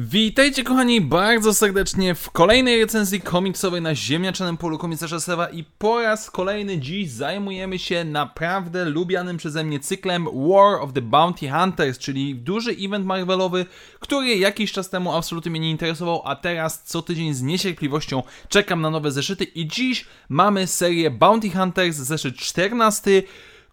Witajcie kochani bardzo serdecznie w kolejnej recenzji komiksowej na ziemniaczanym polu komisarza Sewa i po raz kolejny dziś zajmujemy się naprawdę lubianym przeze mnie cyklem War of the Bounty Hunters, czyli duży event Marvelowy, który jakiś czas temu absolutnie mnie nie interesował, a teraz co tydzień z niecierpliwością czekam na nowe zeszyty i dziś mamy serię Bounty Hunters, zeszyt 14,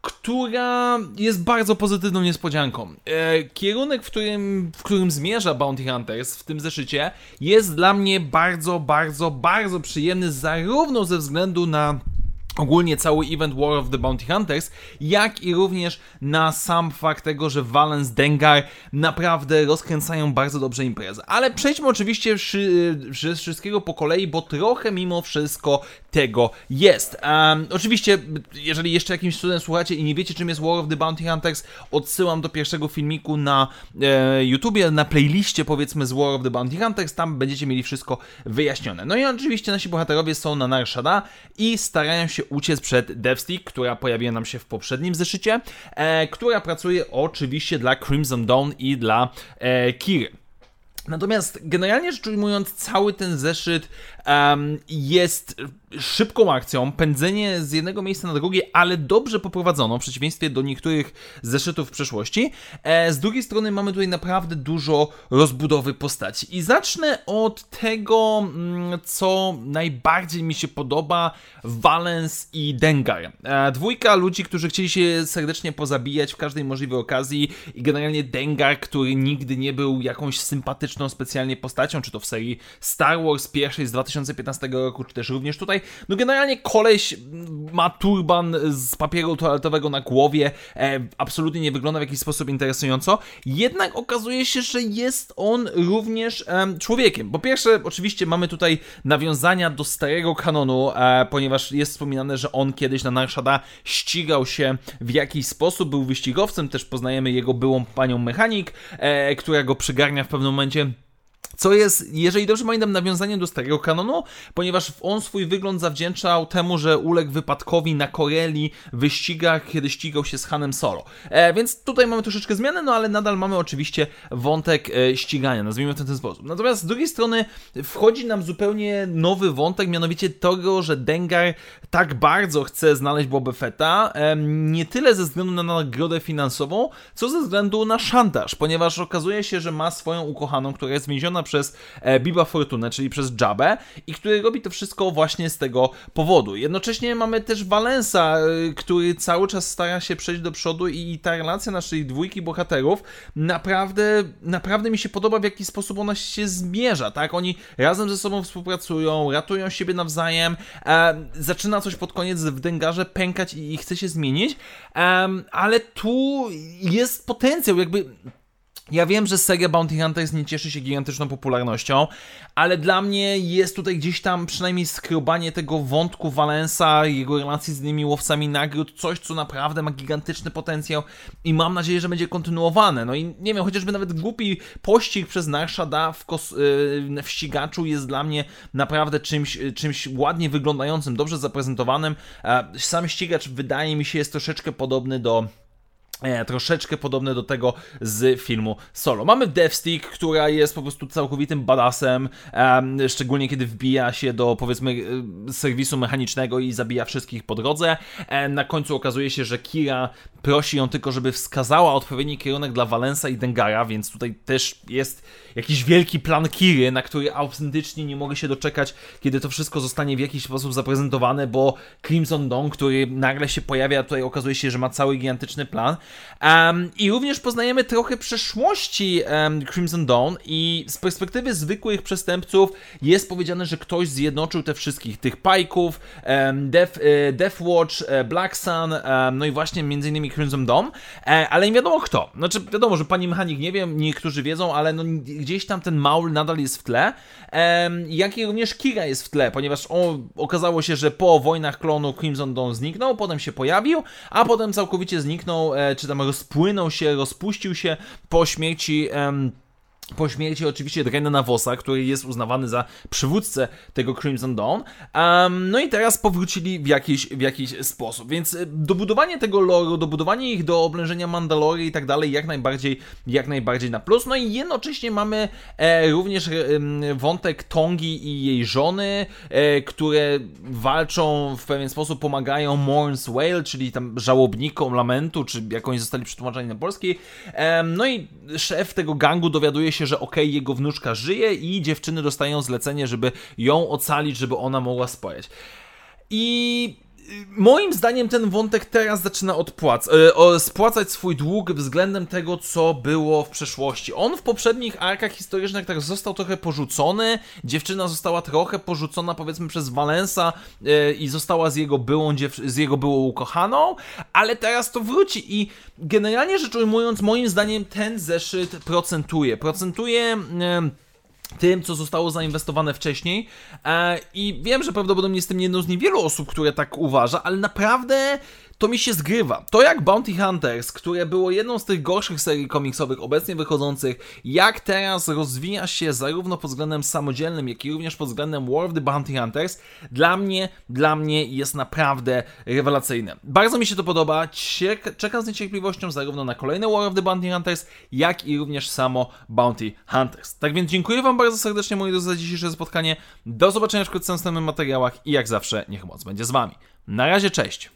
która jest bardzo pozytywną niespodzianką. E, kierunek, w którym, w którym zmierza Bounty Hunters w tym zeszycie jest dla mnie bardzo, bardzo, bardzo przyjemny, zarówno ze względu na ogólnie cały event War of the Bounty Hunters, jak i również na sam fakt tego, że Valence Dengar naprawdę rozkręcają bardzo dobrze imprezę. Ale przejdźmy oczywiście z wszystkiego po kolei, bo trochę mimo wszystko tego jest. Um, oczywiście, jeżeli jeszcze jakimś cudem słuchacie i nie wiecie, czym jest War of the Bounty Hunters, odsyłam do pierwszego filmiku na e, YouTubie, na playliście powiedzmy z War of the Bounty Hunters, tam będziecie mieli wszystko wyjaśnione. No i oczywiście nasi bohaterowie są na Narshada i starają się uciec przed Devstick, która pojawiła nam się w poprzednim zeszycie, e, która pracuje oczywiście dla Crimson Dawn i dla e, Kiry. Natomiast generalnie rzecz ujmując, cały ten zeszyt um, jest szybką akcją, pędzenie z jednego miejsca na drugie, ale dobrze poprowadzono, w przeciwieństwie do niektórych zeszytów w przeszłości. E, z drugiej strony mamy tutaj naprawdę dużo rozbudowy postaci. I zacznę od tego, mm, co najbardziej mi się podoba, Valens i Dengar. E, dwójka ludzi, którzy chcieli się serdecznie pozabijać w każdej możliwej okazji i generalnie Dengar, który nigdy nie był jakąś sympatyczną specjalnie postacią, czy to w serii Star Wars pierwszej z 2015 roku, czy też również tutaj, no generalnie koleś ma turban z papieru toaletowego na głowie, e, absolutnie nie wygląda w jakiś sposób interesująco, jednak okazuje się, że jest on również e, człowiekiem. Po pierwsze, oczywiście mamy tutaj nawiązania do starego kanonu, e, ponieważ jest wspominane, że on kiedyś na Narshada ścigał się w jakiś sposób, był wyścigowcem, też poznajemy jego byłą panią mechanik, e, która go przygarnia w pewnym momencie co jest, jeżeli dobrze pamiętam, nawiązaniem do starego kanonu, ponieważ on swój wygląd zawdzięczał temu, że uległ wypadkowi na Koreli w wyścigach, kiedy ścigał się z Hanem Solo. E, więc tutaj mamy troszeczkę zmianę, no ale nadal mamy oczywiście wątek e, ścigania, nazwijmy to w ten sposób. Natomiast z drugiej strony wchodzi nam zupełnie nowy wątek, mianowicie tego, że Dengar tak bardzo chce znaleźć Boba Fetta, e, nie tyle ze względu na nagrodę finansową, co ze względu na szantaż, ponieważ okazuje się, że ma swoją ukochaną, która jest więziona przez e, Biba Fortuna, czyli przez Jabę i który robi to wszystko właśnie z tego powodu. Jednocześnie mamy też Valensa, e, który cały czas stara się przejść do przodu i ta relacja naszej dwójki bohaterów naprawdę, naprawdę mi się podoba, w jaki sposób ona się zmierza, tak? Oni razem ze sobą współpracują, ratują siebie nawzajem, e, zaczyna coś pod koniec w dęgarze pękać i, i chce się zmienić, e, ale tu jest potencjał, jakby ja wiem, że seria Bounty Hunters nie cieszy się gigantyczną popularnością, ale dla mnie jest tutaj gdzieś tam przynajmniej skrobanie tego wątku Valensa, jego relacji z innymi łowcami nagród, coś, co naprawdę ma gigantyczny potencjał i mam nadzieję, że będzie kontynuowane. No i nie wiem, chociażby nawet głupi pościg przez Narshada w, kos- yy, w ścigaczu jest dla mnie naprawdę czymś, czymś ładnie wyglądającym, dobrze zaprezentowanym. Sam ścigacz wydaje mi się jest troszeczkę podobny do E, troszeczkę podobne do tego z filmu Solo. Mamy Devstick, która jest po prostu całkowitym badassem, e, szczególnie kiedy wbija się do powiedzmy e, serwisu mechanicznego i zabija wszystkich po drodze. E, na końcu okazuje się, że Kira prosi ją tylko, żeby wskazała odpowiedni kierunek dla Valensa i Dengara, więc tutaj też jest jakiś wielki plan Kiry, na który autentycznie nie mogę się doczekać, kiedy to wszystko zostanie w jakiś sposób zaprezentowane, bo Crimson Dawn, który nagle się pojawia, tutaj okazuje się, że ma cały gigantyczny plan. Um, I również poznajemy trochę przeszłości um, Crimson Dawn i z perspektywy zwykłych przestępców jest powiedziane, że ktoś zjednoczył te wszystkich, tych pajków, um, Death, e, Death Watch, e, Black Sun, no i właśnie między innymi Crimson Dawn, e, ale nie wiadomo kto. Znaczy wiadomo, że pani mechanik nie wiem, niektórzy wiedzą, ale no, gdzieś tam ten Maul nadal jest w tle, jak i również Kira jest w tle, ponieważ o, okazało się, że po wojnach klonu Crimson Dawn zniknął, potem się pojawił, a potem całkowicie zniknął, czy tam rozpłynął się, rozpuścił się po śmierci po śmierci oczywiście Drennana Vossa, który jest uznawany za przywódcę tego Crimson Dawn. Um, no i teraz powrócili w jakiś, w jakiś sposób. Więc e, dobudowanie tego loru, dobudowanie ich do oblężenia Mandalory i tak dalej, jak najbardziej, jak najbardziej na plus. No i jednocześnie mamy e, również e, wątek Tongi i jej żony, e, które walczą w pewien sposób, pomagają Morn's Whale, czyli tam żałobnikom lamentu, czy jak oni zostali przetłumaczeni na polski. no i szef tego gangu dowiaduje się, że okej, okay, jego wnuczka żyje i dziewczyny dostają zlecenie, żeby ją ocalić, żeby ona mogła spojrzeć. I moim zdaniem ten wątek teraz zaczyna odpłac e, spłacać swój dług względem tego, co było w przeszłości. On w poprzednich arkach historycznych tak został trochę porzucony, dziewczyna została trochę porzucona powiedzmy przez Valensa e, i została z jego byłą, z jego byłą ukochaną, ale teraz to wróci i generalnie rzecz ujmując, moim zdaniem ten zeszyt procentuje. Procentuje... E, tym, co zostało zainwestowane wcześniej. E, I wiem, że prawdopodobnie jestem jedną z niewielu osób, które tak uważa, ale naprawdę to mi się zgrywa. To jak Bounty Hunters, które było jedną z tych gorszych serii komiksowych obecnie wychodzących, jak teraz rozwija się zarówno pod względem samodzielnym, jak i również pod względem War of the Bounty Hunters, dla mnie, dla mnie jest naprawdę rewelacyjne. Bardzo mi się to podoba, czekam z niecierpliwością zarówno na kolejne War of the Bounty Hunters, jak i również samo Bounty Hunters. Tak więc dziękuję Wam bardzo serdecznie moi drodzy za dzisiejsze spotkanie. Do zobaczenia wkrótce w następnych materiałach i jak zawsze niech moc będzie z Wami. Na razie, cześć!